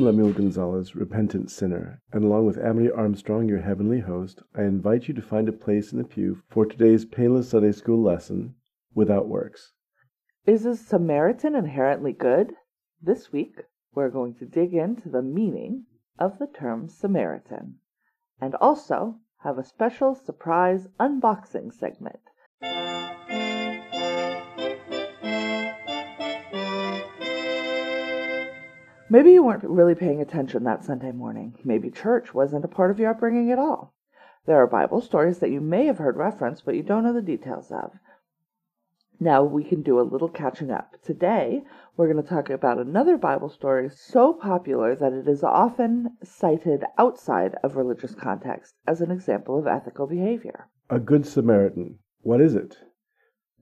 am Lemuel Gonzalez, repentant sinner, and along with Amity Armstrong, your heavenly host, I invite you to find a place in the pew for today's painless Sunday school lesson, Without Works. Is a Samaritan inherently good? This week, we're going to dig into the meaning of the term Samaritan and also have a special surprise unboxing segment. Maybe you weren't really paying attention that Sunday morning. Maybe church wasn't a part of your upbringing at all. There are Bible stories that you may have heard referenced, but you don't know the details of. Now we can do a little catching up. Today, we're going to talk about another Bible story so popular that it is often cited outside of religious context as an example of ethical behavior. A Good Samaritan. What is it?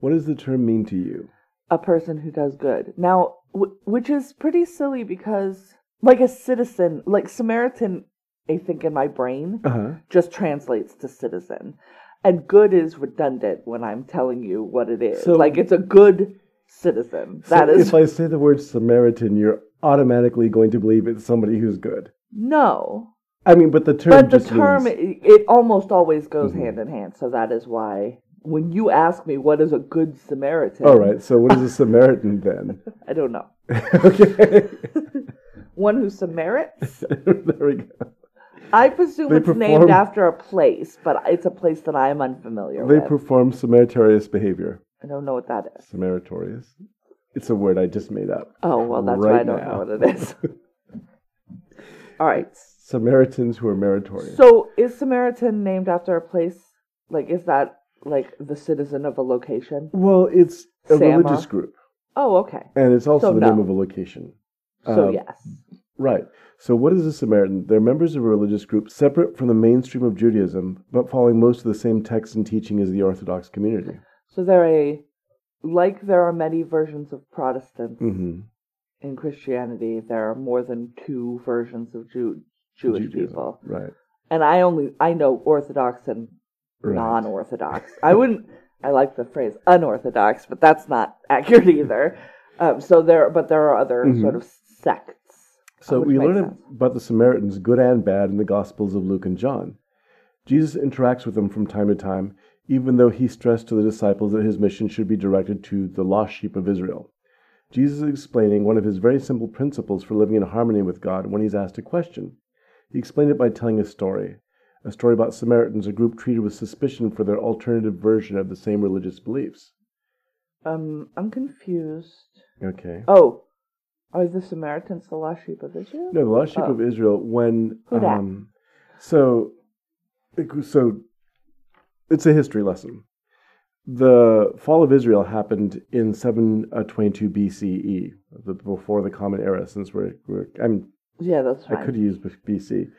What does the term mean to you? A person who does good. Now, which is pretty silly because, like a citizen, like Samaritan, I think in my brain, Uh-huh. just translates to citizen. And good is redundant when I'm telling you what it is. So- like it's a good citizen. So that is if I say the word Samaritan, you're automatically going to believe it's somebody who's good. no. I mean, but the term But the term means- it, it almost always goes Mhm. hand in hand. So that is why when you ask me what is a good Samaritan, All right. So what is a Samaritan then? I don't know. okay. One who Samarits? there we go. I presume They it's named after a place, but it's a place that I am unfamiliar They with. They perform samaritorious behavior. I don't know what that is. Samaritorious. It's a word I just made up. Oh well, that's why I don't now. know what it is. All right. Samaritans who are meritorious. So is Samaritan named after a place? Like, is that like the citizen of a location? well, it's a Sama. religious group, Oh, okay. and it's also So the no. name of a location. So Um, yes. Right. So, what is a Samaritan? They're members of a religious group separate from the mainstream of Judaism, but following most of the same texts and teaching as the Orthodox community. So they're a like there are many versions of Protestants hmm in Christianity. There are more than two versions of Jew, Jewish Judaism. people, Right. and I only I know Orthodox and Right. non-Orthodox. I wouldn't. I like the phrase unorthodox, but that's not accurate either. Um, so there, but there are other Mhm. sort of sects. So we learn sense. about the Samaritans, good and bad, in the Gospels of Luke and John. Jesus interacts with them from time to time, even though he stressed to the disciples that his mission should be directed to the lost sheep of Israel. Jesus is explaining one of his very simple principles for living in harmony with God when he's asked a question. He explained it by telling a story, a story about Samaritans, a group treated with suspicion for their alternative version of the same religious beliefs. Um, I'm confused. Okay. Oh, are the Samaritans the lost sheep of Israel? No, the lost sheep Oh. of Israel. When um, so, so it's a history lesson. The fall of Israel happened in 722 BCE, the- before the Common Era. Since we're, we're I'm, Yeah, that's right. I could use BC,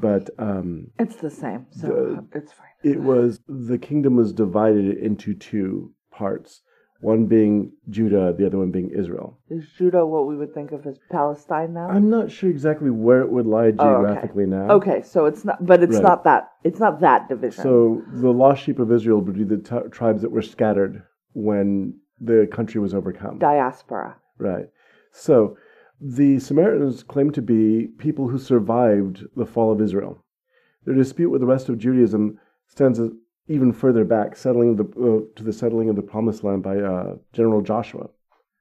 but um, It's the same, so The- it's fine. it was the kingdom was divided into two parts. One being Judah, the other one being Israel. Is Judah what we would think of as Palestine now? I'm not sure exactly where it would lie Oh, okay. geographically now. okay, so it's not, but it's Right. not that. It's not that division. So the lost sheep of Israel would be the t- tribes that were scattered when the country was overcome. diaspora. Right. So the Samaritans claim to be people who survived the fall of Israel. Their dispute with the rest of Judaism stands even further back, settling the, uh, to the settling of the Promised Land by uh, General Joshua,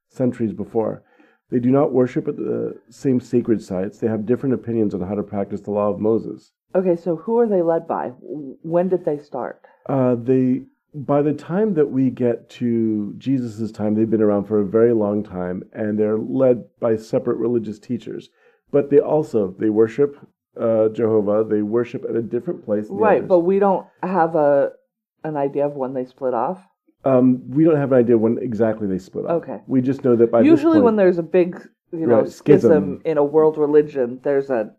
centuries before. They do not worship at the same sacred sites. They have different opinions on how to practice the law of Moses. Okay, so who are they led by? When did they start? Uh, they by the time that we get to Jesus' time, they've been around for a very long time, and they're led by separate religious teachers. But they also they worship uh, Jehovah. They worship at a different place. Right, others. but we don't have a an idea of when they split off. um, we don't have an idea when exactly they split up. Okay. we just know that by Usually, this when there's a big, you know, Right, schism. schism. in a world religion, there's a,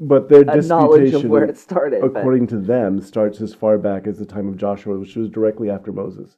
but their a knowledge of where it started. but- according to them, starts as far back as the time of Joshua, which was directly after Moses.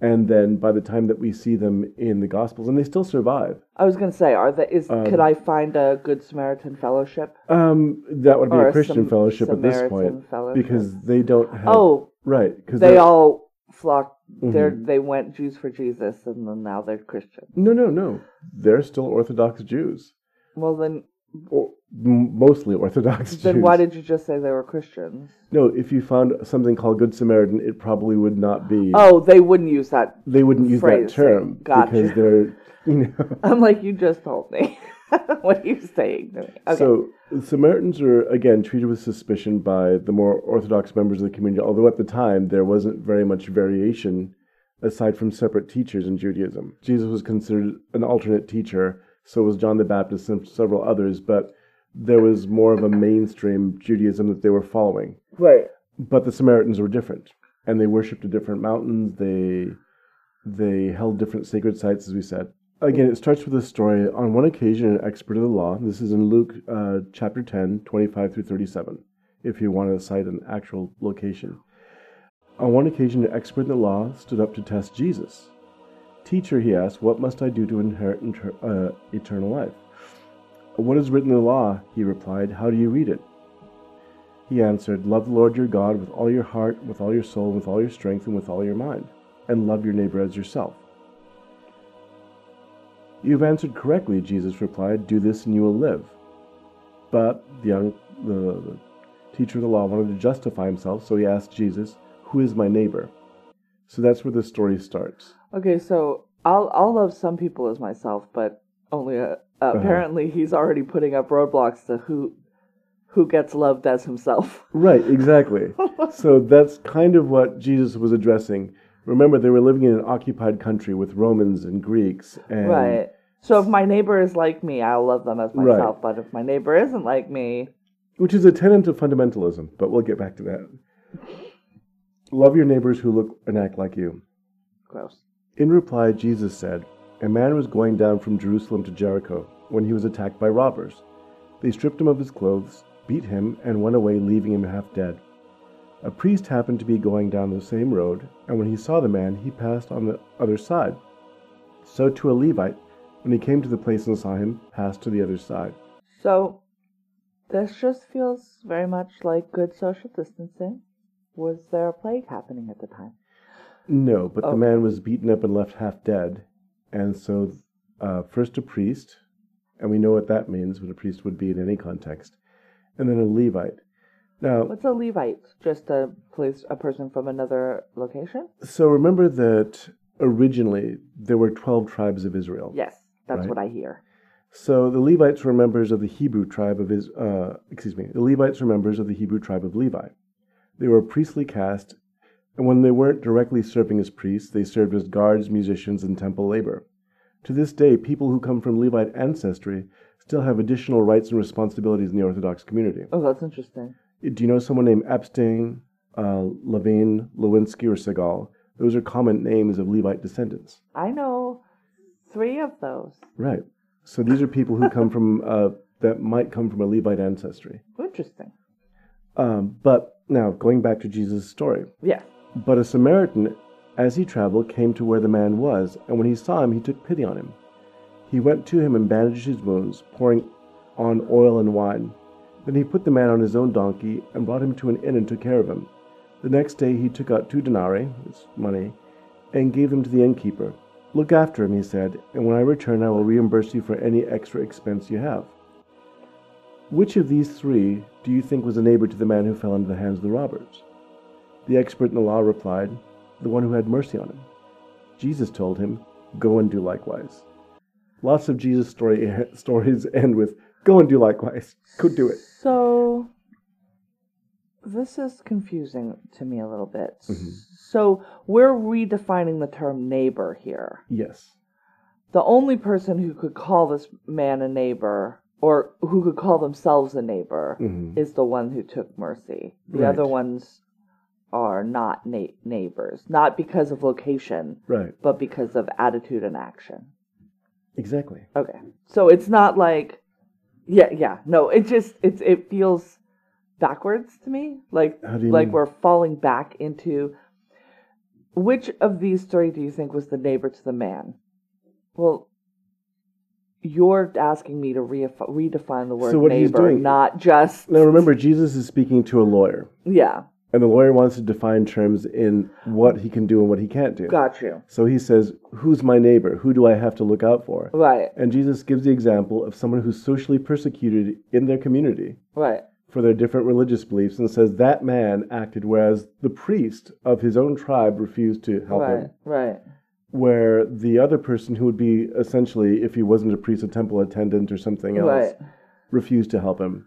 And then by the time that we see them in the Gospels, and they still survive, I was going to say, are the is Um, could I find a Good Samaritan fellowship Um, that would be a Christian Sam- fellowship at this point fellowship? because they don't have. oh, right, because they all flocked. Mhm. They're they went Jews for Jesus, and then now they're Christian. No, no, no. They're still Orthodox Jews. Well, then or, mostly Orthodox Then Jews. why did you just say they were Christians? no, if you found something called Good Samaritan, it probably would not be. Oh, they wouldn't use that. they wouldn't use that term Gotcha. because they're, you know. I'm like, you just told me. what are you saying to me? Okay. So the Samaritans are again treated with suspicion by the more orthodox members of the community. Although at the time there wasn't very much variation aside from separate teachers in Judaism. Jesus was considered an alternate teacher, so was John the Baptist and several others, but there was more of a mainstream Judaism that they were following. right. But the Samaritans were different, and they worshipped at different mountains. They they held different sacred sites, as we said. Again, it starts with a story. On one occasion, an expert of the law, this is in Luke uh, chapter 10, 25 through 37, if you want to cite an actual location. On one occasion, an expert in the law stood up to test Jesus. Teacher, he asked, what must I do to inherit uh, eternal life? What is written in the law? He replied, How do you read it? He answered, Love the Lord your God with all your heart, with all your soul, with all your strength, and with all your mind, and love your neighbor as yourself. You have answered correctly, Jesus replied. Do this and you will live. But the young the teacher of the law wanted to justify himself, so he asked Jesus, Who is my neighbor? So that's where the story starts. Okay, so I'll I'll love some people as myself, but only uh, apparently he's already putting up roadblocks to who who gets loved as himself. Right, exactly. so that's kind of what Jesus was addressing. Remember, they were living in an occupied country with Romans and Greeks, and right. So if my neighbor is like me, I'll love them as myself. Right. But if my neighbor isn't like me, which is a tenet of fundamentalism, but we'll get back to that. Love your neighbors who look and act like you. gross. In reply, Jesus said, A man was going down from Jerusalem to Jericho when he was attacked by robbers. They stripped him of his clothes, beat him, and went away, leaving him half dead. A priest happened to be going down the same road, and when he saw the man, he passed on the other side. So to a Levite, when he came to the place and saw him, passed to the other side. So this just feels very much like good social distancing. Was there a plague happening at the time? No, but Oh. the man was beaten up and left half dead. And so, uh, first a priest, and we know what that means, what a priest would be in any context, and then a Levite. Now, What's a Levite? Just a place, a person from another location? so remember that originally there were 12 tribes of Israel. Yes, that's Right. what I hear. So the Levites were members of the Hebrew tribe of Is, uh, excuse me, the Levites were members of the Hebrew tribe of Levi. They were a priestly caste, and when they weren't directly serving as priests, they served as guards, musicians, and temple labor. To this day, people who come from Levite ancestry still have additional rights and responsibilities in the Orthodox community. Oh, that's interesting. Do you know someone named Epstein, uh, Levine, Lewinsky, or Segal? Those are common names of Levite descendants. I know three of those. Right. So these are people who come from uh, that might come from a Levite ancestry. Interesting. Um, but now going back to Jesus' story, Yes. But a Samaritan, as he traveled, came to where the man was, and when he saw him, he took pity on him. He went to him and bandaged his wounds, pouring on oil and wine. Then he put the man on his own donkey and brought him to an inn and took care of him. The next day he took out two denarii, his money, and gave them to the innkeeper. Look after him, he said, and when I return I will reimburse you for any extra expense you have. Which of these three do you think was a neighbor to the man who fell into the hands of the robbers? The expert in the law replied, The one who had mercy on him. Jesus told him, Go and do likewise. Lots of Jesus story, stories end with, Go and do likewise. Go do it. So this is confusing to me a little bit. Mhm. So we're redefining the term neighbor here. Yes. The only person who could call this man a neighbor or who could call themselves a neighbor Mhm. is the one who took mercy. The Right. other ones are not na- neighbors, not because of location, Right. but because of attitude and action. Exactly. Okay. So it's not like yeah, yeah. No, it just it's it feels backwards to me. Like How do you like mean? we're falling back into which of these three do you think was the neighbor to the man? Well, you're asking me to re- redefine the word So what he's neighbor, doing- not just Now remember, Jesus is speaking to a lawyer. yeah. And the lawyer wants to define terms in what he can do and what he can't do. Got you. So he says, Who's my neighbor? Who do I have to look out for? Right. And Jesus gives the example of someone who's socially persecuted in their community Right. for their different religious beliefs and says that man acted whereas the priest of his own tribe refused to help Right. him. Right. Where the other person, who would be essentially, if he wasn't a priest, a temple attendant or something else, Right. refused to help him,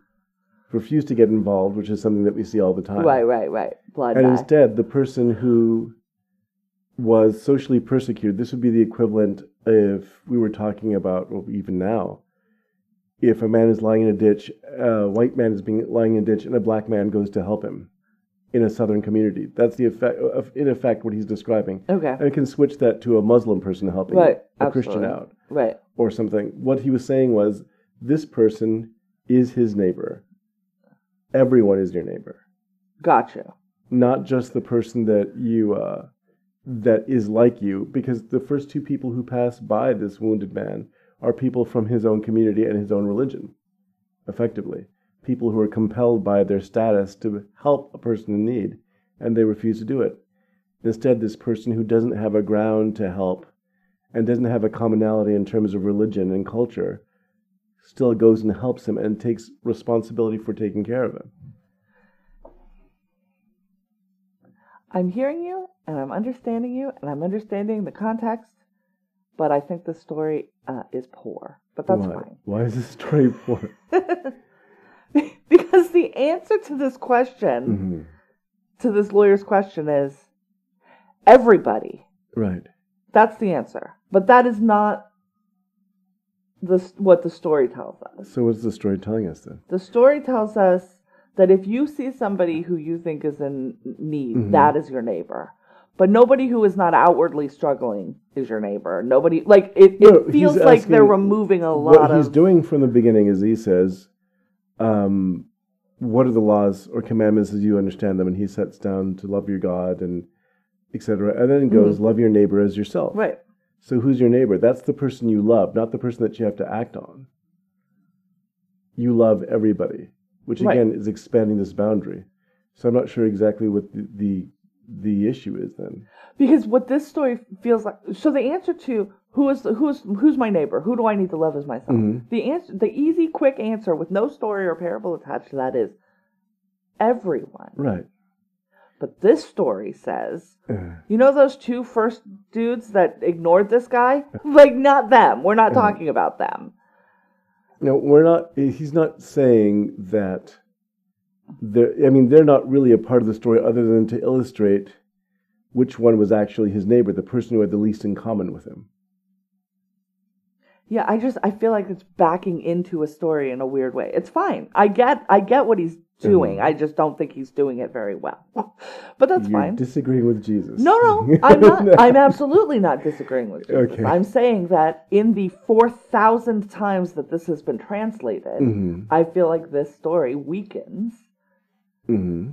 refused to get involved, which is something that we see all the time. Right. Right. Right. Blood And instead, the person who was socially persecuted, this would be the equivalent if we were talking about, well, even now, if a man is lying in a ditch, a white man is being lying in a ditch, and a black man goes to help him in a southern community. That's the effect, in effect, what he's describing. Okay. And it can switch that to a Muslim person helping Right, a Christian out Right. or something. What he was saying was, this person is his neighbor. Everyone is your neighbor Gotcha. not just the person that you uh, that is like you, because the first two people who pass by this wounded man are people from his own community and his own religion, effectively, people who are compelled by their status to help a person in need, and they refuse to do it. Instead, this person who doesn't have a ground to help and doesn't have a commonality in terms of religion and culture still goes and helps him and takes responsibility for taking care of him. I'm hearing you and I'm understanding you and I'm understanding the context, but I think the story uh, is poor. But that's Why? fine. Why is this story poor? because the answer to this question, hmm to this lawyer's question, is everybody. Right. That's the answer. But that is not the, what the story tells us. So what's the story telling us then? The story tells us that if you see somebody who you think is in need, Mhm. that is your neighbor. But nobody who is not outwardly struggling is your neighbor. Nobody like it. It No, feels like they're removing a lot What he's doing from the beginning is he says, um, "What are the laws or commandments as you understand them?" And he sets down to love your God and etc. And then goes, "Love your neighbor as yourself." Mm-hmm. Right. So who's your neighbor? That's the person you love, not the person that you have to act on. You love everybody, which Right. again is expanding this boundary. So I'm not sure exactly what the the, the issue is then. Because what this story feels like. So the answer to who is the, who's who's my neighbor? Who do I need to love as myself? Mhm. The answer, the easy, quick answer with no story or parable attached to that is everyone. Right. But this story says Uh, You know those two first dudes that ignored this guy? Like, not them. We're not talking about them. No, we're not. He's not saying that. They're, I mean, they're not really a part of the story, other than to illustrate which one was actually his neighbor, the person who had the least in common with him. Yeah, I just I feel like it's backing into a story in a weird way. It's fine. I get I get what he's doing. Mhm. I just don't think he's doing it very well. but that's You're fine. disagreeing with Jesus. no, no, I'm not. I'm absolutely not disagreeing with Jesus. Okay. I'm saying that in the four thousand times that this has been translated, hmm I feel like this story weakens. hmm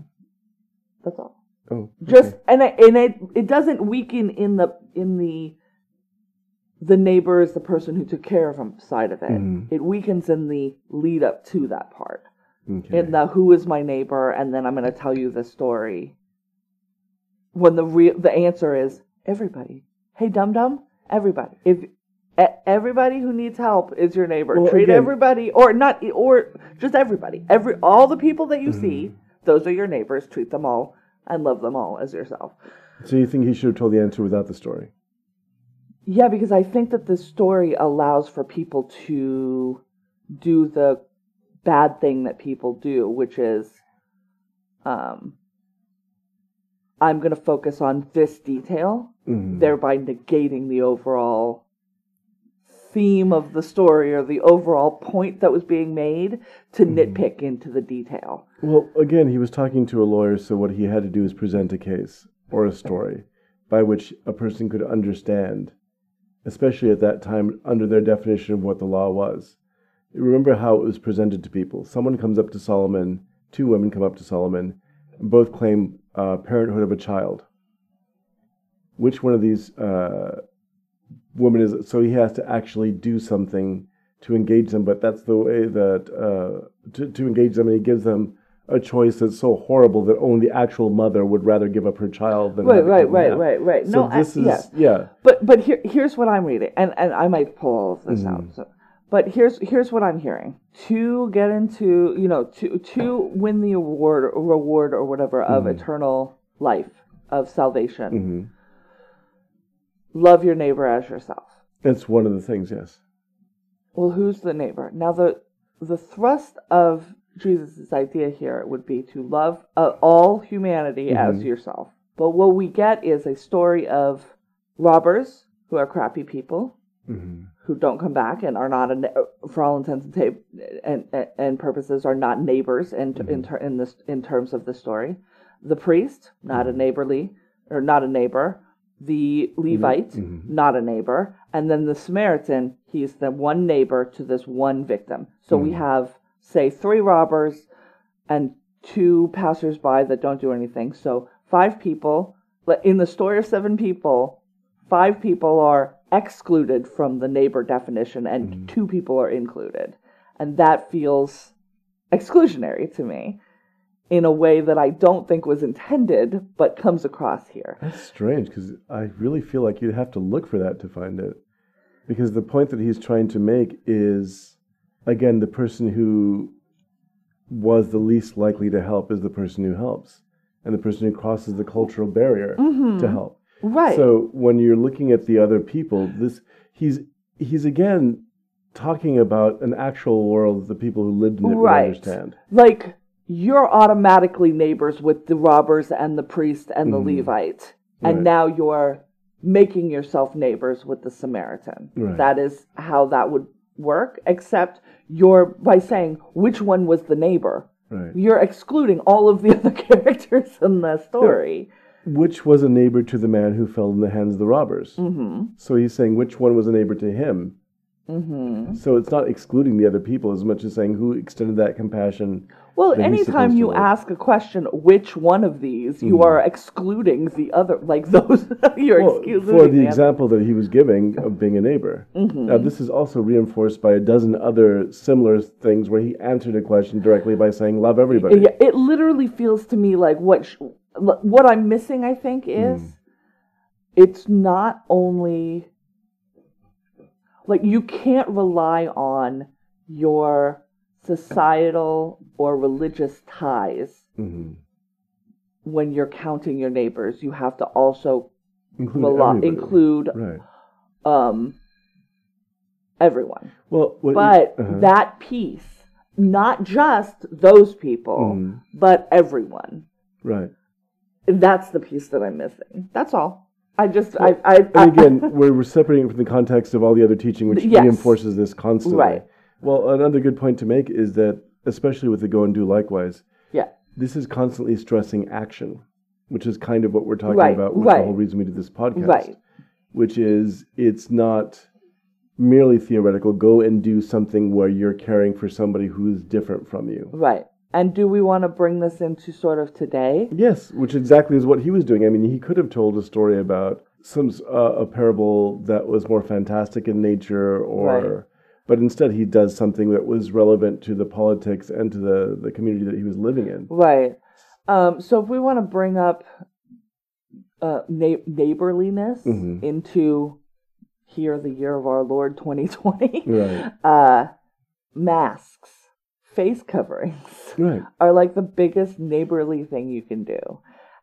That's all. Oh, just and it, and it it doesn't weaken in the in the the neighbor is the person who took care of him side of it. Mhm. It weakens in the lead up to that part. Okay. In the who is my neighbor, and then I'm going to tell you the story. When the real the answer is everybody. Hey, dum dum, everybody. If everybody who needs help is your neighbor, Well, treat again- everybody, or not, or just everybody. Every all the people that you Mm-hmm. see, those are your neighbors. Treat them all and love them all as yourself. so you think he should have told the answer without the story? Yeah, because I think that this story allows for people to do the bad thing that people do, which is um, I'm going to focus on this detail, Mhm. thereby negating the overall theme of the story or the overall point that was being made to nitpick into the detail. Well, again, he was talking to a lawyer, so what he had to do is present a case or a story by which a person could understand, especially at that time, under their definition of what the law was. Remember how it was presented to people. Someone comes up to Solomon, two women come up to Solomon, and both claim uh, parenthood of a child. Which one of these uh, women is it? So he has to actually do something to engage them, but that's the way that uh, to, to engage them, and he gives them a choice that's so horrible that only the actual mother would rather give up her child than Right, right, right, right, right. So No, I- this is yeah. yeah. But but here here's what I'm reading, and and I might pull all of this Mm-hmm. out. So, but here's here's what I'm hearing: to get into you know to to win the award reward or whatever of Mm-hmm. eternal life of salvation, hmm love your neighbor as yourself. That's one of the things. Yes. Well, who's the neighbor? Now the the thrust of Jesus' idea here would be to love uh, all humanity as mm-hmm. yourself. But what we get is a story of robbers who are crappy people hmm who don't come back and are not, a, for all intents and, ta- and, and purposes, are not neighbors in in, mm-hmm. ter- in this in terms of the story. The priest, not a mm-hmm. neighborly or not a neighbor. The Levite, not a neighbor, and then the Samaritan. He's the one neighbor to this one victim. So we have, say, three robbers and two passersby that don't do anything. So five people. In the story of seven people, five people are excluded from the neighbor definition and mm-hmm. two people are included. And that feels exclusionary to me in a way that I don't think was intended, but comes across here. That's strange because I really feel like you'd have to look for that to find it. Because the point that he's trying to make is, again, the person who was the least likely to help is the person who helps, and the person who crosses the cultural barrier to mm-hmm. help. Right. So when you're looking at the other people, this he's he's again talking about an actual world that the people who lived in it would Right. understand. like you're automatically neighbors with the robbers and the priest and the mm-hmm. Levite, and Right. now you're making yourself neighbors with the Samaritan. Right. That is how that would work, except you're by saying which one was the neighbor. Right. You're excluding all of the other characters in the story. Which was a neighbor to the man who fell in the hands of the robbers. Mm-hmm. So he's saying which one was a neighbor to him. Mm-hmm. So it's not excluding the other people as much as saying who extended that compassion. Well, anytime you ask a question, which one of these, you Mhm. are excluding the other, like those, you're Well, excluding for the example that he was giving of being a neighbor. Mhm. Now, this is also reinforced by a dozen other similar things where he answered a question directly by saying, Love everybody. Yeah, it literally feels to me like what sh- what I'm missing. I think is Mm. it's not only like you can't rely on your societal or religious ties hmm when you're counting your neighbors. You have to also Include rely, include Right. um, everyone. Well, But uh-huh. that piece, not just those people, Mhm. but everyone. Right. That's the piece that I'm missing. That's all. I just, I, I, I And again, we're, we're separating it from the context of all the other teaching, which Yes. reinforces this constantly. Right. Well, another good point to make is that, especially with the go and do likewise, yeah, this is constantly stressing action, which is kind of what we're talking Right, about with right. the whole reason we did this podcast. Right. Which is it's not merely theoretical. Go and do something where you're caring for somebody who's different from you. right. And do we want to bring this into sort of today? Yes, which exactly is what he was doing. I mean, he could have told a story about some uh, a parable that was more fantastic in nature, or Right. but instead he does something that was relevant to the politics and to the the community that he was living in. Right. Um, so if we want to bring up uh, na- neighborliness Mhm. into here, the year of our Lord 2020, Right, uh, masks, face coverings. right. are like the biggest neighborly thing you can do.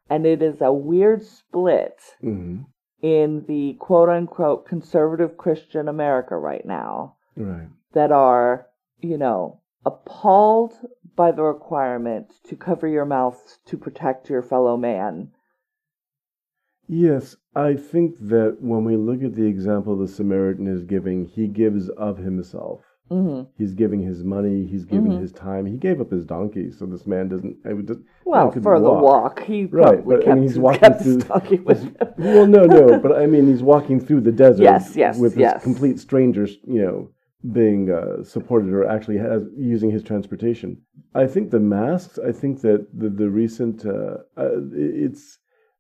And it is a weird split hmm in the quote unquote conservative Christian America right now Right. that are, you know, appalled by the requirement to cover your mouth to protect your fellow man. Yes, I think that when we look at the example the Samaritan is giving, he gives of himself. Hmm He's giving his money. He's giving Mhm. his time. He gave up his donkey, so this man doesn't. I would just, Well, for the walk. walk, he Right, but- kept, and he's walking through- donkey with him. well, no, no, but I mean, he's walking through the desert. Yes, yes, with yes. complete strangers, you know, being uh, supported or actually has using his transportation. I think the masks. I think that the the recent uh, uh, it's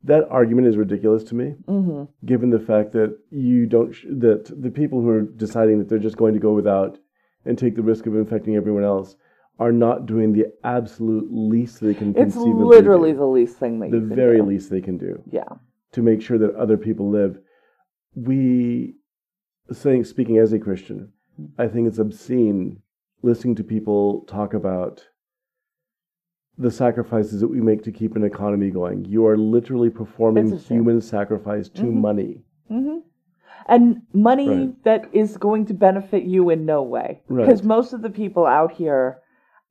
that argument is ridiculous to me. hmm given the fact that you don't sh- that the people who are deciding that they're just going to go without and take the risk of infecting everyone else are not doing the absolute least they can It's conceivably literally do. the least thing that the very do. least they can do Yeah. to make sure that other people live. We, saying speaking as a Christian, I think it's obscene listening to people talk about the sacrifices that we make to keep an economy going. You are literally performing It's a shame. human sacrifice to Mhm. money. hmm And money Right. that is going to benefit you in no way. Right. Because most of the people out here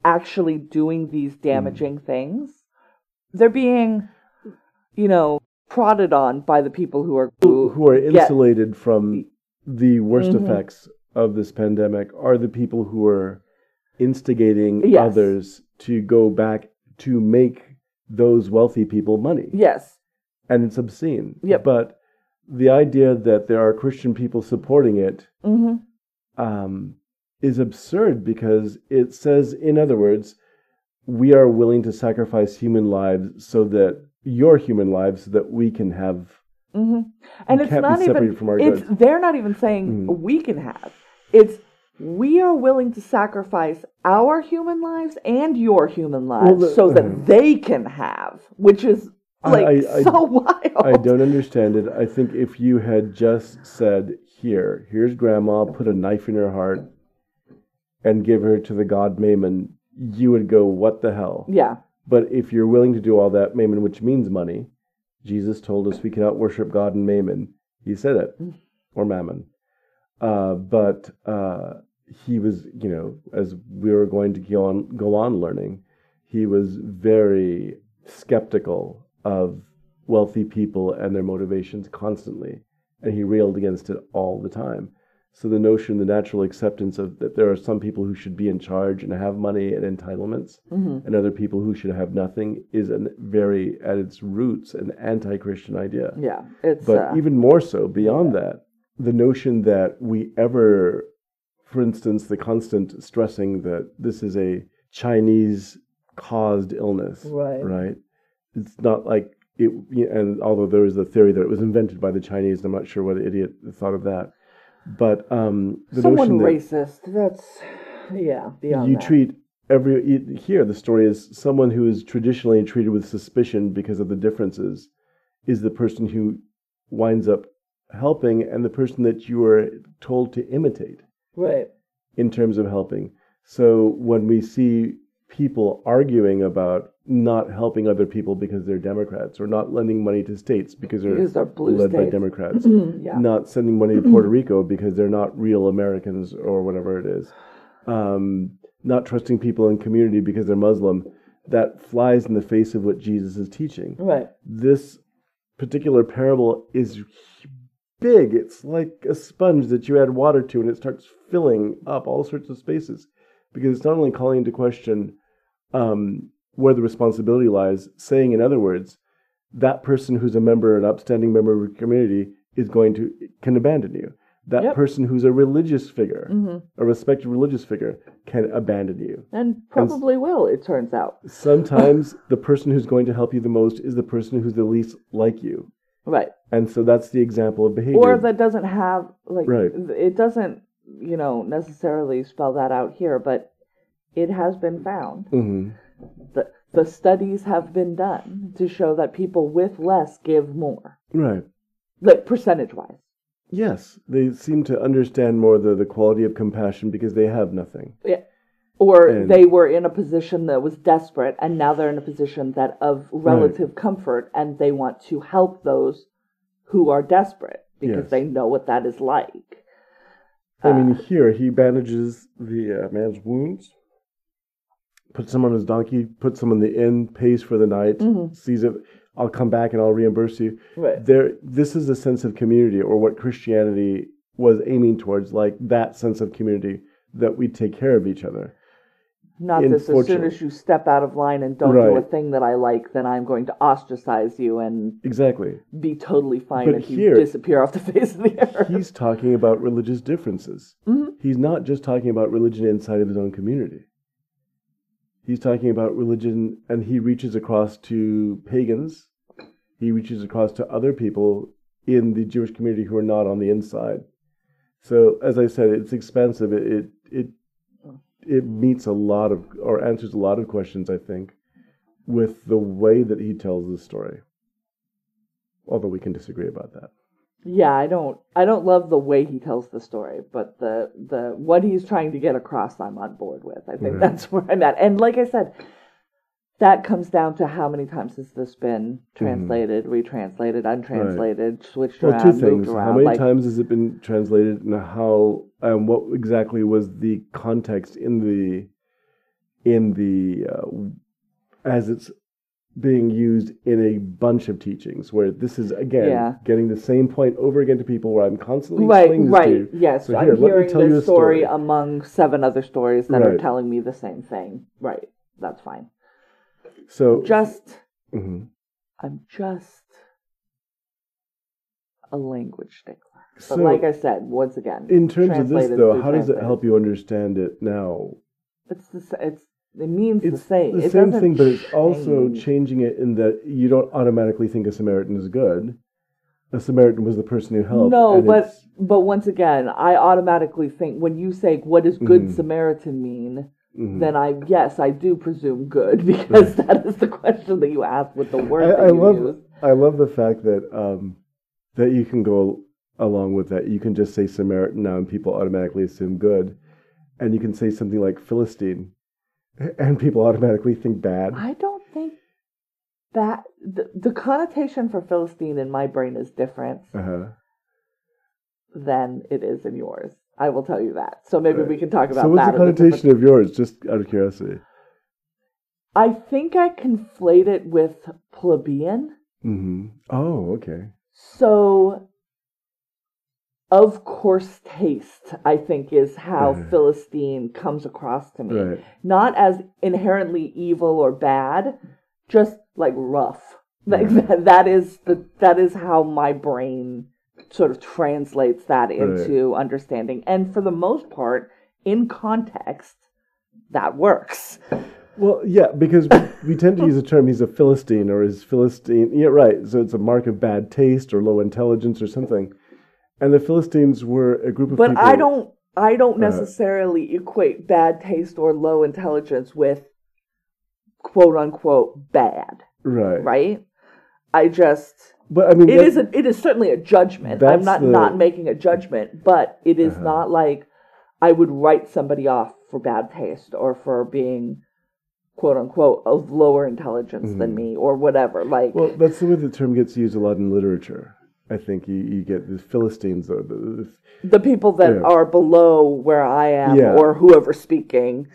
actually doing these Mm. damaging things, they're being, you know, prodded on by the people who are Who, who are get- insulated from the worst Mhm. effects of this pandemic are the people who are instigating Yes. others to go back to make those wealthy people money. Yes. and it's obscene. Yep. But the idea that there are Christian people supporting it hmm um, is absurd because it says, in other words, we are willing to sacrifice human lives so that your human lives so that we can have. hmm And it's can't be even. separated from our it's goods. they're not even saying Mhm. we can have. It's we are willing to sacrifice our human lives and your human lives the- so that they can have, which is like I- I- so wild. I don't understand it. I think if you had just said, "Here, here's Grandma, put a knife in her heart, and give her to the god Mammon," you would go, "What the hell?" Yeah. But if you're willing to do all that, Mammon, which means money, Jesus told us we cannot worship God in Mammon. He said it, Mm. or Mammon. Uh, but uh, he was, you know, as we were going to go on, go on learning, he was very skeptical of wealthy people and their motivations constantly, and he railed against it all the time. So the notion, the natural acceptance of that there are some people who should be in charge and have money and entitlements, hmm and other people who should have nothing is a very, at its roots, an anti-Christian idea. Yeah. It's But uh, even more so, beyond that, the notion that we ever, for instance, the constant stressing that this is a Chinese caused illness, Right. right? It's not like it, you know, and although there is a theory that it was invented by the Chinese, I'm not sure what idiot thought of that. But um, the someone notion that racist. That's yeah. Beyond you that. treat every here the story is someone who is traditionally treated with suspicion because of the differences is the person who winds up helping and the person that you are told to imitate right. in terms of helping so when we see people arguing about not helping other people because they're democrats or not lending money to states because they're Because they're led by democrats yeah. not sending money to Puerto Rico because they're not real Americans or whatever it is, um, not trusting people in community because they're Muslim, that flies in the face of what Jesus is teaching. Right. This particular parable is big. It's like a sponge that you add water to and it starts filling up all sorts of spaces because it's not only calling into question um, where the responsibility lies, saying, in other words, that person who's a member, an upstanding member of a community, is going to can abandon you. That Yep. person who's a religious figure, hmm a respected religious figure, can abandon you. And probably will. It turns out. Sometimes the person who's going to help you the most is the person who's the least like you, Right. and so that's the example of behavior. or that doesn't have like Right. it doesn't you know necessarily spell that out here but it has been found Mhm. The, the studies have been done to show that people with less give more Right. like percentage wise Yes, they seem to understand more the, the quality of compassion because they have nothing. yeah. or And- they were in a position that was desperate and now they're in a position that of relative comfort and they want to help those who are desperate because Yes. they know what that is like I mean, Uh, here he bandages the uh, man's wounds, puts him on his donkey, puts him in the inn, pays for the night, Mhm. sees it. I'll come back and I'll reimburse you. right There, this is a sense of community, or what Christianity was aiming towards, like that sense of community that we take care of each other. Not this. As soon as you step out of line and don't do a thing that I like, then I'm going to ostracize you and Exactly. be totally fine But if here- you disappear off the face of the earth. He's talking about religious differences. Mhm. He's not just talking about religion inside of his own community. He's talking about religion, and he reaches across to pagans. He reaches across to other people in the Jewish community who are not on the inside. So, as I said, it's expensive. It it it, it meets a lot of or answers a lot of questions. I think with the way that he tells the story. Although we can disagree about that. Yeah, I don't I don't love the way he tells the story, but the the what he's trying to get across I'm on board with. I think Right. that's where I'm at. And like I said, that comes down to how many times has this been translated, retranslated, untranslated, switched Well, around, two moved things. around. How many like, times has it been translated, and how, and what exactly was the context in the, in the, uh, as it's being used in a bunch of teachings, where this is again Yeah. getting the same point over again to people, where I'm constantly Right, right. Yes, So I'm here, hearing tell you this a story story. among seven other stories that are telling me the same thing. Right. That's fine. So Just Mhm. I'm just a language stickler. But So, like I said, once again, in terms of this, though, how does it help you understand it now? It's the it's it means It's the same. the it same thing, but it's also change. changing it in that you don't automatically think a Samaritan is good. A Samaritan was the person who helped. No, but but once again, I automatically think when you say what does good Mhm. Samaritan mean, mhm. then I yes, I do presume good because that is the question that you ask with the word I, that I you love use. I love the fact that um, that you can go along with that. You can just say Samaritan now, and people automatically assume good, and you can say something like Philistine, and people automatically think bad. I don't think that the, the connotation for Philistine in my brain is different Uh-huh. than it is in yours. I will tell you that. So maybe we can talk about So what's that. the a connotation of yours? Just out of curiosity. I think I conflate it with plebeian. Mm-hmm. Oh, okay. So, of course, taste, I think, is how Mhm. Philistine comes across to me. Right. Not as inherently evil or bad, just like rough. Like that, that is the that is how my brain sort of translates that into understanding. And for the most part, in context, that works. Well, yeah, because we, we tend to use the term he's a Philistine or is Philistine. Yeah, right. So it's a mark of bad taste or low intelligence or something. And the Philistines were a group of But people. But I don't I don't Uh, necessarily equate bad taste or low intelligence with quote unquote bad, Right. right? I just But I mean, it is a, it is certainly a judgment. I'm not the- not making a judgment, but it is Uh-huh. not like I would write somebody off for bad taste or for being quote unquote of lower intelligence than Mhm. me or whatever. Like Well, that's the way the term gets used a lot in literature. I think you, you get the Philistines, or the, the, the people that Yeah. are below where I am Yeah. or whoever's speaking.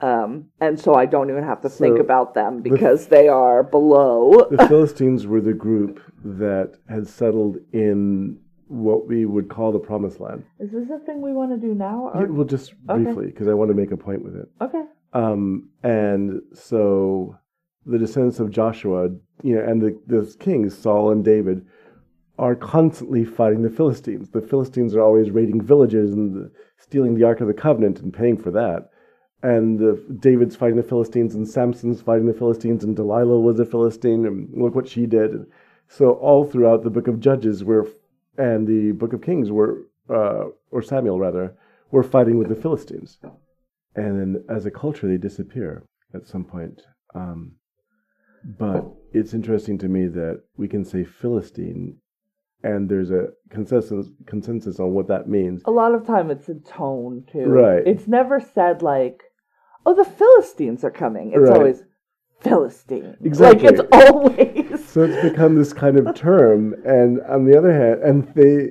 Um, and so I don't even have to think about them because they are below. the Philistines were the group that had settled in what we would call the Promised Land. Is this a thing we want to do now? Yeah, Or? well, just Okay. briefly, because I want to make a point with it. Okay. Um, and so the descendants of Joshua, you know, and the, the kings, Saul and David, are constantly fighting the Philistines. The Philistines are always raiding villages and stealing the Ark of the Covenant and paying for that. And David's fighting the Philistines, and Samson's fighting the Philistines, and Delilah was a Philistine, and look what she did. So all throughout the book of Judges, were and the book of Kings, were uh, or Samuel rather, were fighting with the Philistines and then as a culture they disappear at some point. Um, but it's interesting to me that we can say Philistine, and there's a consensus consensus on what that means. A lot of time it's in tone too. Right. It's never said like, "Oh, the Philistines are coming." It's Right. always Philistine. Exactly. Like it's always. So it's become this kind of term, and on the other hand, and they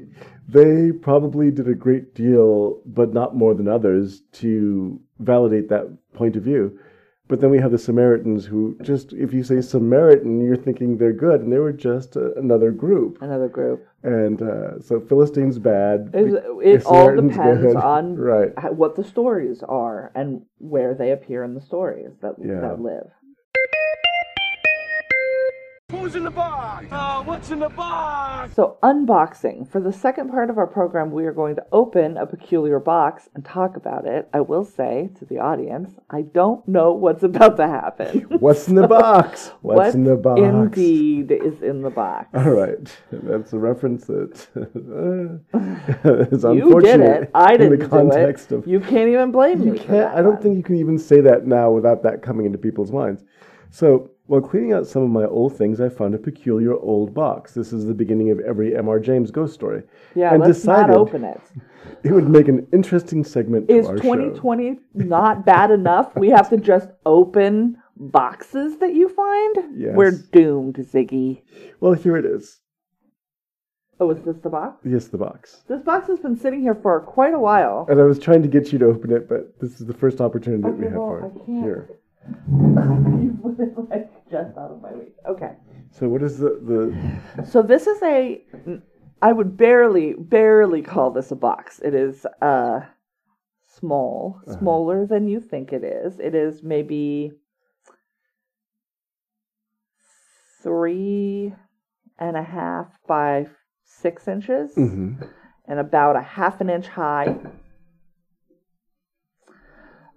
they probably did a great deal, but not more than others, to validate that point of view. But then we have the Samaritans who just, if you say Samaritan, you're thinking they're good, and they were just a, another group. Another group. And uh, so Philistines bad. It, it all depends good. on right. how- what the stories are and where they appear in the stories that Yeah. that live. Who Who's in the box? Oh, what's in the box? So, unboxing. For the second part of our program, we are going to open a peculiar box and talk about it. I will say to the audience, I don't know what's about to happen. What's in the box? What's What in the box? Indeed is in the box. All right, that's a reference that uh, is unfortunate. You did it. I didn't In the context do it. of You can't even blame You me. can't. that I don't one. think you can even say that now without that coming into people's minds. So, while cleaning out some of my old things, I found a peculiar old box. This is the beginning of every M.R. James ghost story. Yeah, and let's decided not open it. It would make an interesting segment Is our show. 2020 not bad enough? We have to just open boxes that you find? Yes. We're doomed, Ziggy. Well, here it is. Oh, is this the box? Yes, the box. This box has been sitting here for quite a while. And I was trying to get you to open it, but this is the first opportunity that we Okay, have well, for it. I can't. Here. You put it like just out of my reach. Okay. So, what is the the? So this is a I would barely barely call this a box. It is uh small, Uh-huh. smaller than you think it is. It is maybe three and a half by six inches Mhm. and about a half an inch high.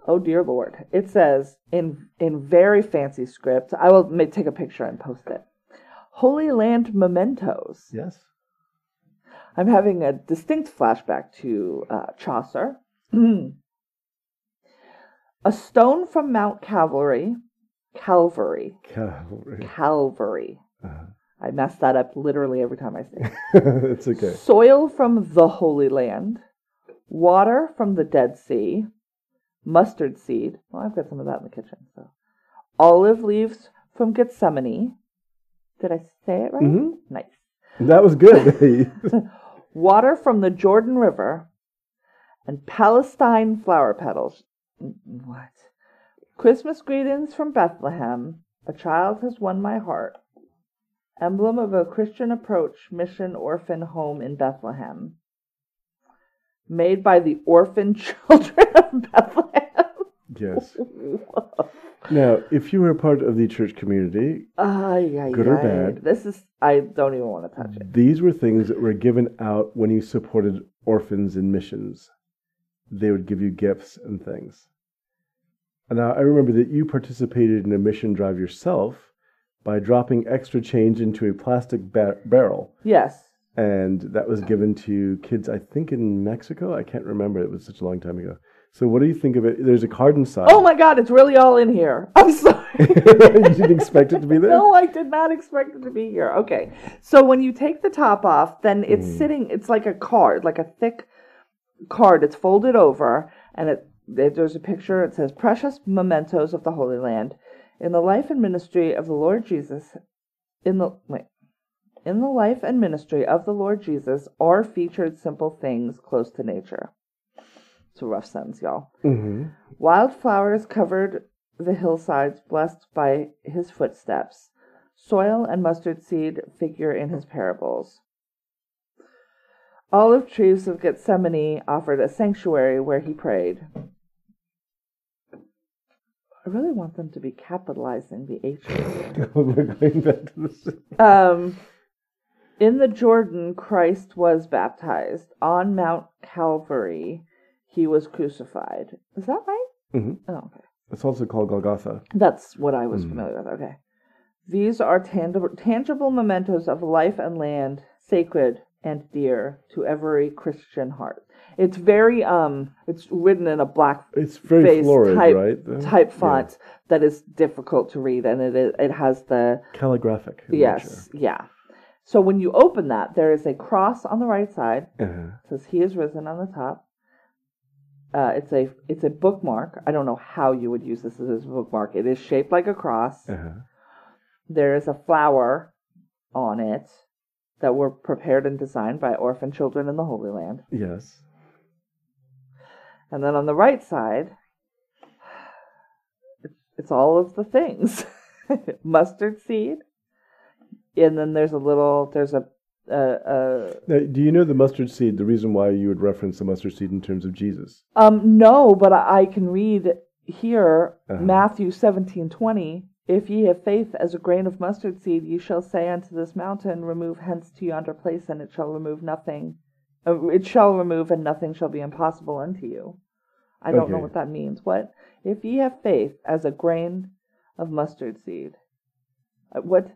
Oh dear lord. It says in in very fancy script. I will take a picture and post it. Holy Land mementos. Yes. I'm having a distinct flashback to uh, Chaucer. a stone from Mount Calvary, Calvary, Calvary. Calvary. Uh-huh. I mess that up literally every time I say it. it's okay. Soil from the Holy Land, water from the Dead Sea, mustard seed. Well, I've got some of that in the kitchen. So, olive leaves from Gethsemane. Did I say it right? Mhm. Nice. That was good. Water from the Jordan River, and Palestine flower petals. Mm, What? Christmas greetings from Bethlehem. A child has won my heart. Emblem of a Christian approach mission orphan home in Bethlehem. Made by the orphan children of Bethlehem. yes. Now, if you were a part of the church community, Ay, ay, Good or bad? This is, I don't even want to touch it. these were things that were given out when you supported orphans in missions. They would give you gifts and things. And now I remember that you participated in a mission drive yourself by dropping extra change into a plastic ba- barrel. Yes. And that was given to kids, I think, in Mexico. I can't remember. It was such a long time ago. So, what do you think of it? There's a card inside. Oh my god, it's really all in here. I'm sorry. you didn't expect it to be there? No, I did not expect it to be here. Okay. So when you take the top off, then it's Mm. sitting, it's like a card, like a thick card. It's folded over, and it there's a picture. It says, Precious mementos of the Holy Land. In the life and ministry of the Lord Jesus, in the, wait. In the life and ministry of the Lord Jesus are featured simple things close to nature. It's a rough sentence, y'all. hmm Wildflowers covered the hillsides, blessed by his footsteps. Soil and mustard seed figure in his parables. Olive trees of Gethsemane offered a sanctuary where he prayed. I really want them to be capitalizing the H. We're going back to this. Um, in the Jordan, Christ was baptized. On Mount Calvary, he was crucified. Is that right? Mhm. Oh, okay. It's also called Golgotha. That's what I was Hmm. familiar with. Okay. These are tangible, tangible mementos of life and land, sacred and dear to every Christian heart. It's very um it's written in a black It's very florid, type right? Type yeah. font that is difficult to read and it is, it has the Calligraphic. yes, yeah. So when you open that, there is a cross on the right side. Uh-huh. It says he is risen on the top. Uh, it's a it's a bookmark. I don't know how you would use this as a bookmark. It is shaped like a cross. Uh-huh. There is a flower on it that were prepared and designed by orphan children in the Holy Land. Yes. And then on the right side, it's, it's all of the things mustard seed. And then there's a little, there's a, a, a Now, do you know the mustard seed? The reason why you would reference the mustard seed in terms of Jesus? um, no, but I, I can read here Uh-huh. Matthew seventeen twenty. If ye have faith as a grain of mustard seed, ye shall say unto this mountain, Remove hence to yonder place, and it shall remove nothing. Uh, it shall remove, and nothing shall be impossible unto you. I don't know what that means. What? If ye have faith as a grain of mustard seed. Uh, what?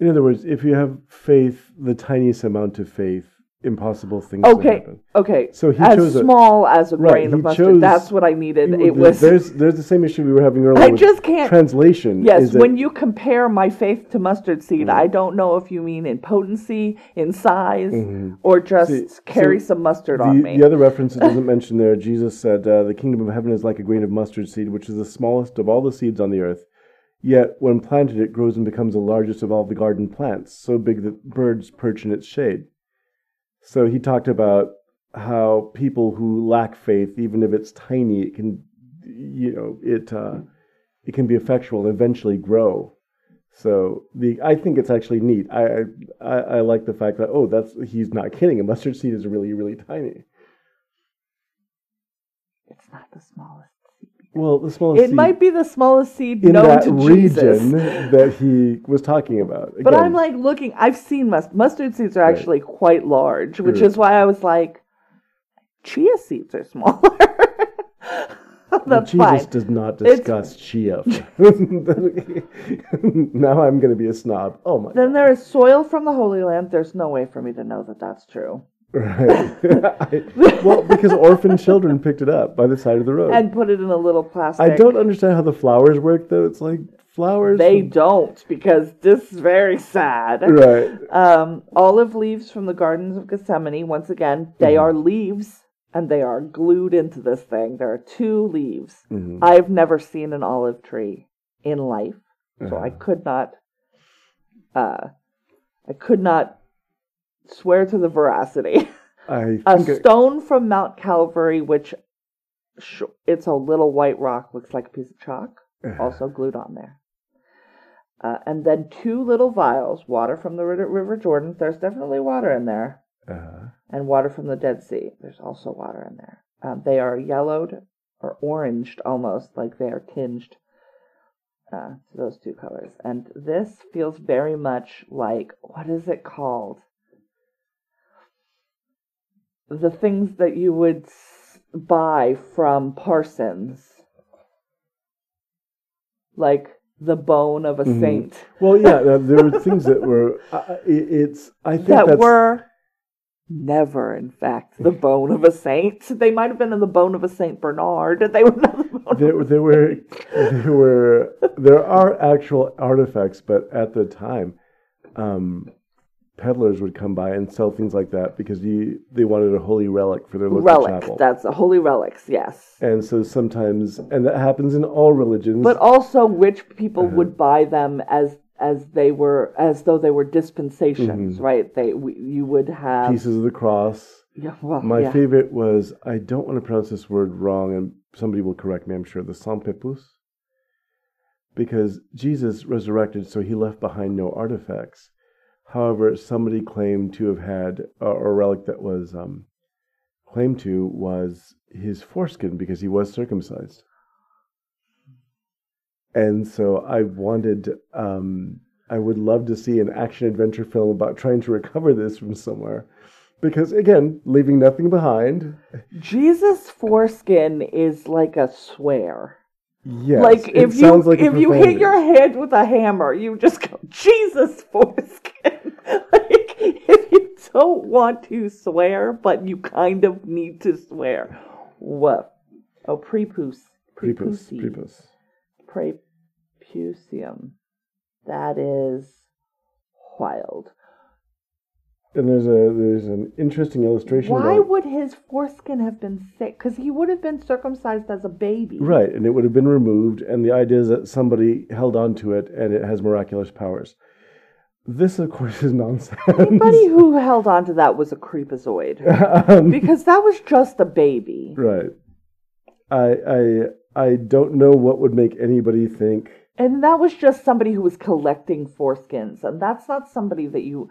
In other words, if you have faith, the tiniest amount of faith, impossible things Okay, happen. okay. So he as chose a- small as a Right, grain of mustard. chose- That's what I needed. It was. there's there's the same issue we were having earlier. I with just can't- translation. Yes, is that- when you compare my faith to mustard seed, Mm. I don't know if you mean in potency, in size, Mhm. or just See, carry so some mustard the, on me. the other reference it doesn't mention there, Jesus said, uh, "The kingdom of heaven is like a grain of mustard seed, which is the smallest of all the seeds on the earth. Yet, when planted, it grows and becomes the largest of all the garden plants, so big that birds perch in its shade." So he talked about how people who lack faith, even if it's tiny, it can, you know, it uh, it can be effectual and eventually grow. So the I think it's actually neat. I, I I like the fact that oh that's he's not kidding. A mustard seed is really really tiny. it's not the smallest. Well, the smallest It seed might be the smallest seed in known that to region Jesus. that he was talking about. But I'm like looking. I've seen must- mustard seeds are Right. actually quite large, which Right. is why I was like, chia seeds are smaller. well, Jesus fine. does not It's- discuss chia. now I'm going to be a snob. Oh my. Then there is soil from the Holy Land. There's no way for me to know that that's true. Right. I- well, because orphan children picked it up by the side of the road. And put it in a little plastic. I don't understand how the flowers work, though. It's like flowers. They don't because this is very sad. Right. Um, olive leaves from the gardens of Gethsemane. Once again, they Mm-hmm. are leaves and they are glued into this thing. There are two leaves. Mhm. I've never seen an olive tree in life, so I Uh-huh. could not. Uh, I could not swear to the veracity. I a stone from Mount Calvary, which sh- it's a little white rock, looks like a piece of chalk, also glued on there. Uh, and then two little vials, water from the River Jordan. There's definitely water in there, uh, and water from the Dead Sea. There's also water in there. Um, they are yellowed or oranged almost, like they are tinged uh, to those two colors. And this feels very much like what is it called? The things that you would buy from Parsons, like the bone of a Mhm. saint. well, yeah, uh, there were things that were. Uh, it's I think that were never, in fact, the bone of a saint. They might have been in the bone of a Saint Bernard. They were not the there, there were there were there are actual artifacts, but at the time, um, peddlers would come by and sell things like that because you, they wanted a holy relic for their local relic. chapel. That's a holy relics. Yes. and so sometimes, and that happens in all religions. But also, rich people Uh-huh. would buy them as as they were as though they were dispensations, Mhm. right? They we, you would have pieces of the cross. Yeah, well, My yeah. favorite was I don't want to pronounce this word wrong, and somebody will correct me. I'm sure the Sampepus, because Jesus resurrected, so he left behind no artifacts. However, somebody claimed to have had a, a relic that was um, claimed to was his foreskin because he was circumcised. And so I wanted, um, I would love to see an action adventure film about trying to recover this from somewhere. Because again, leaving nothing behind. Jesus' foreskin is like a swear. Yes, like if you sounds like if you hit your head with a hammer, you just go Jesus foreskin. like if you don't want to swear, but you kind of need to swear. What? Oh, prepuce. Prepus, Prepuci. prepus. Prepucium. That is wild. And there's a there's an interesting illustration. Why about, would his foreskin have been sick? Because he would have been circumcised as a baby. right, and it would have been removed, and the idea is that somebody held on to it, and it has miraculous powers. This, of course, is nonsense. Anybody who held on to that was a creepazoid. Um, because that was just a baby. right. I I I don't know what would make anybody think. And that was just somebody who was collecting foreskins. And that's not somebody that you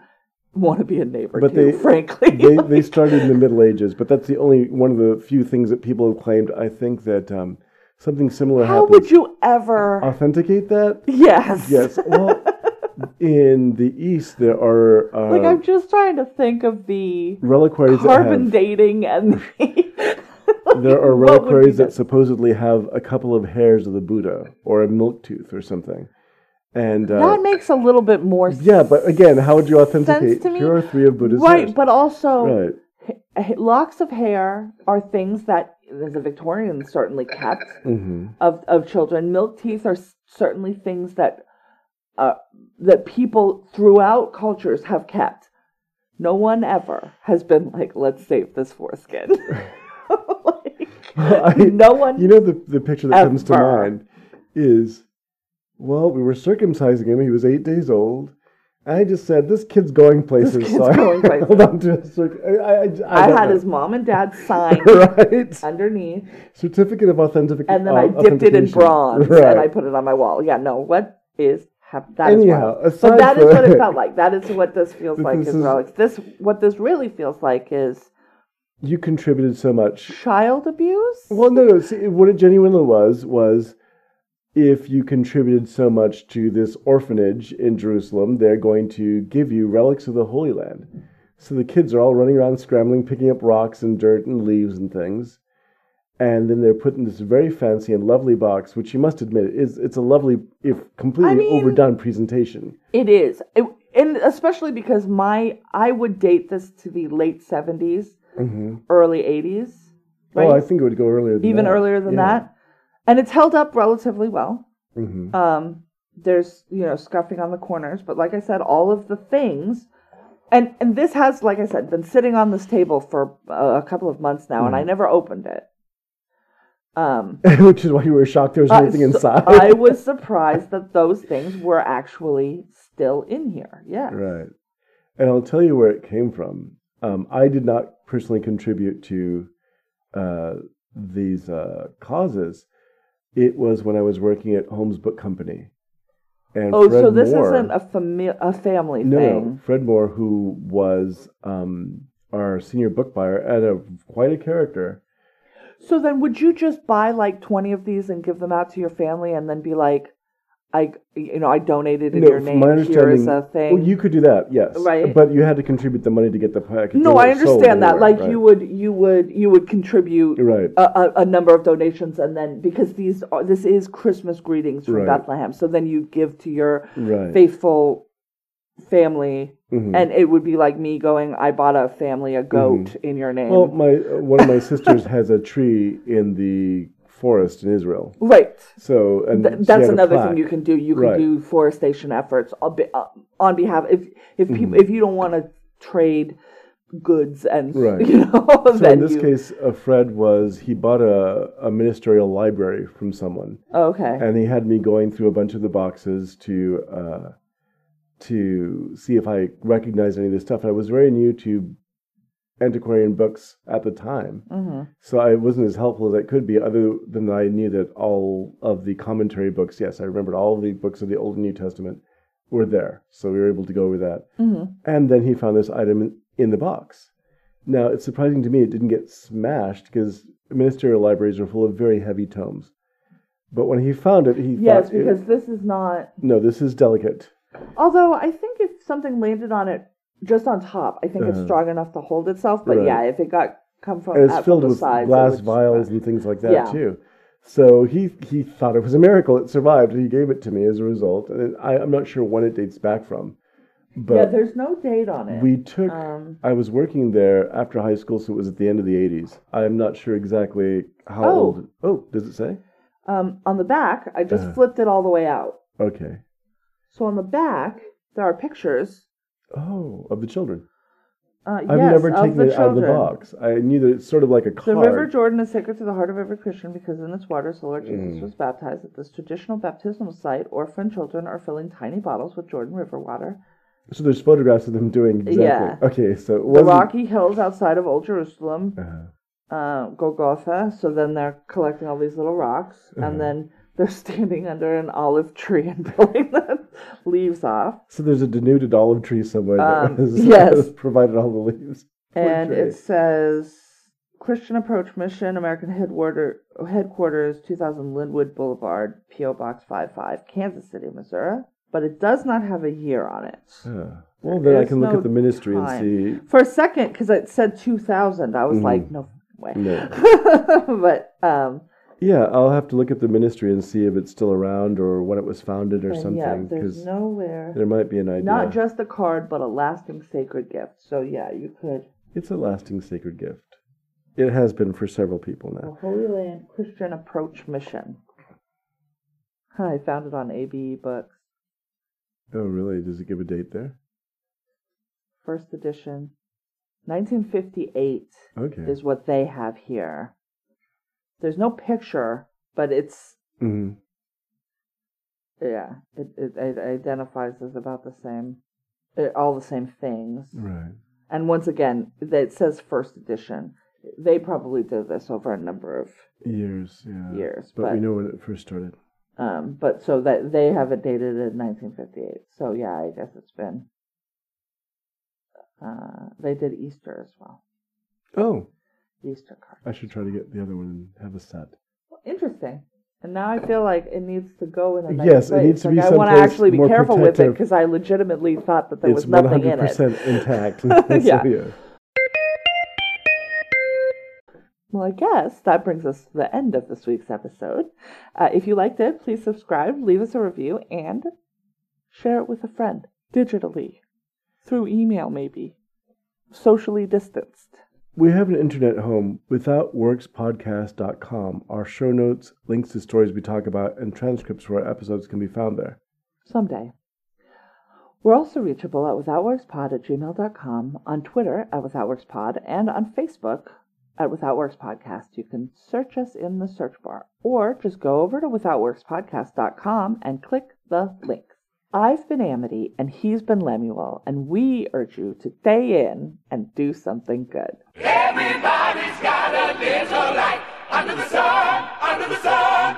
want to be a neighbor But to, they- frankly. They they started in the Middle Ages, but that's the only one of the few things that people have claimed. I think that um, something similar How happens. would you ever? authenticate that? yes. Yes. Well, in the East, there are uh, Like I'm just trying to think of the reliquaries that carbon have, dating and the. there are What would be reliquaries that supposedly have a couple of hairs of the Buddha or a milk tooth or something. And uh, that makes a little bit more yeah, but again, how would you authenticate? to me. Here are three of Buddha's right, hairs. but also right. h- locks of hair are things that the Victorians certainly kept hmm of of children. Milk teeth are certainly things that uh, that people throughout cultures have kept. No one ever has been like, let's save this foreskin. Like, I- no one. You know the the picture that comes to mind is, well, we were circumcising him. He was eight days old. I just said, "This kid's going places." kid's so going places. held on to a circ- I, I, I, I, had know. his mom and dad sign right underneath, certificate of authentic. and then uh, I dipped it in bronze Right. and I put it on my wall. Yeah, no, what is hap- that is Anyhow, aside But that is what it felt like. That is what this feels like this is- relics. This what this really feels like is you contributed so much. child abuse. Well, no, no. See, what it genuinely was was if you contributed so much to this orphanage in Jerusalem, they're going to give you relics of the Holy Land. So the kids are all running around scrambling, picking up rocks and dirt and leaves and things. And then they're put in this very fancy and lovely box, which you must admit is it's a lovely, if completely I mean- overdone presentation. It is, It- and especially because my I would date this to the late seventies, hmm early eighties, right? Oh, I think it would go earlier than Even that. earlier than Yeah. that, and it's held up relatively well. Mhm. Um, there's you know scuffing on the corners, but like I said, all of the things, and and this has, like I said, been sitting on this table for uh, a couple of months now, and I Mhm. never opened it. Um, Which is why you were shocked there was uh, anything so inside. I was surprised that those things were actually still in here. Yeah. Right. And I'll tell you where it came from. Um, I did not personally contribute to uh, these uh, causes. It was when I was working at Holmes Book Company. And Oh, Fred so this Moore, isn't a fami- a family no, thing. no, Fred Moore, who was um, our senior book buyer, and a quite a character. So then, would you just buy like twenty of these and give them out to your family, and then be like, "I, you know, I donated in No, your name. my Here is understanding- a thing." Well, you could do that, yes, Right. But you had to contribute the money to get the package. no, I understand that. anywhere, Like right. you would, you would, you would contribute right? a, a, number of donations, and then because these are, this is Christmas greetings from Right. Bethlehem, so then you give to your faithful family, Mhm. and it would be like me going, "I bought a family a goat in your name." Mm-hmm. Well, my uh, one of my sisters has a tree in the forest in Israel. right. So, and Th- that's another thing you can do. You can Right. do forestation efforts on, be, uh, on behalf if if people Mhm. if you don't want to trade goods and Right. you know So in this you, case, uh, Fred was he bought a, a ministerial library from someone, okay and he had me going through a bunch of the boxes to uh, to see if I recognized any of this stuff. And I was very new to antiquarian books at the time, hmm so I wasn't as helpful as I could be. Other than that I knew that all of the commentary books, yes, I remembered all the books of the Old and New Testament were there, so we were able to go over that. hmm And then he found this item in, in the box. Now, it's surprising to me it didn't get smashed because ministerial libraries are full of very heavy tomes. But when he found it, he yes thought, it- because this is not no, this is delicate. although I think if something landed on it just on top I think it's Uh-huh. strong enough to hold itself but Right. yeah if it got come from And it's from filled the with sides, it glass would vials and things like that Yeah. too. So he he thought it was a miracle it survived, he gave it to me as a result. And I, I'm not sure when it dates back from, yeah but there's no date on it we took. um I was working there after high school, so it was at the end of the 80s. I'm not sure exactly how Oh. old. Oh, does it say? um on the back I just Uh-huh. flipped it all the way out Okay. so on the back there are pictures Oh, of the children. Uh, I've yes, never taken it out of the children. box. I knew that it's sort of like a The card. River Jordan is sacred to the heart of every Christian because in its waters the Lord Jesus Mm. was baptized. At this traditional baptismal site, orphan children are filling tiny bottles with Jordan River water. so there's photographs of them doing exactly. Yeah. Okay, so it The wasn't. rocky hills outside of Old Jerusalem, Uh, uh, Golgotha. So then they're collecting all these little rocks, Uh-huh. and then they're standing under an olive tree and pulling the leaves off. so there's a denuded olive tree somewhere Um, that has, yes. provided all the leaves. And it says Christian Approach Mission, American Headquarter, Headquarters, 2000 Linwood Boulevard, P.O. Box 55, Kansas City, Missouri. But it does not have a year on it. Ah. Well, then I can look at the ministry and see. For a second, because it said 2000, I was Mhm. like, no way. No. but um, Yeah, I'll have to look at the ministry and see if it's still around or when it was founded or and something. yeah, there's nowhere. there might be an idea. Not just a card, but a lasting sacred gift. So yeah, you could. it's a lasting sacred gift. It has been for several people The now. Holy Land Christian Approach Mission. I found it on AbeBooks, Oh, really? Does it give a date there? first edition. 1958 Okay. is what they have here. There's no picture, but it's hmm yeah, it, it, it identifies as about the same, uh, all the same things. Right. And once again, it says first edition. They probably did this over a number of Years, yeah. years, But, but we know when it first started. um, but so that they have it dated in 1958. So yeah, I guess it's been. Uh, they did Easter as well. Oh, Easter card. I should try to get the other one and have a set. Interesting. And now I feel like it needs to go in a nice Yes, it place. needs to like be I want to actually be careful with it because I legitimately thought that there it's was nothing in it. It's 100% intact. Yeah. So, yeah. Well, I guess that brings us to the end of this week's episode. Uh, if you liked it, please subscribe, leave us a review, and share it with a friend digitally, through email, maybe, socially distanced. We have an internet home, withoutworkspodcast.com. Our show notes, links to stories we talk about, and transcripts for our episodes can be found there. Someday. We're also reachable at withoutworkspod at gmail.com, on Twitter at withoutworkspod, and on Facebook at Without Podcast. You can search us in the search bar, or just go over to withoutworkspodcast.com and click the links. I've been Amity, and he's been Lemuel, and we urge you to stay in and do something good. Everybody's got a little light under the sun, under the sun.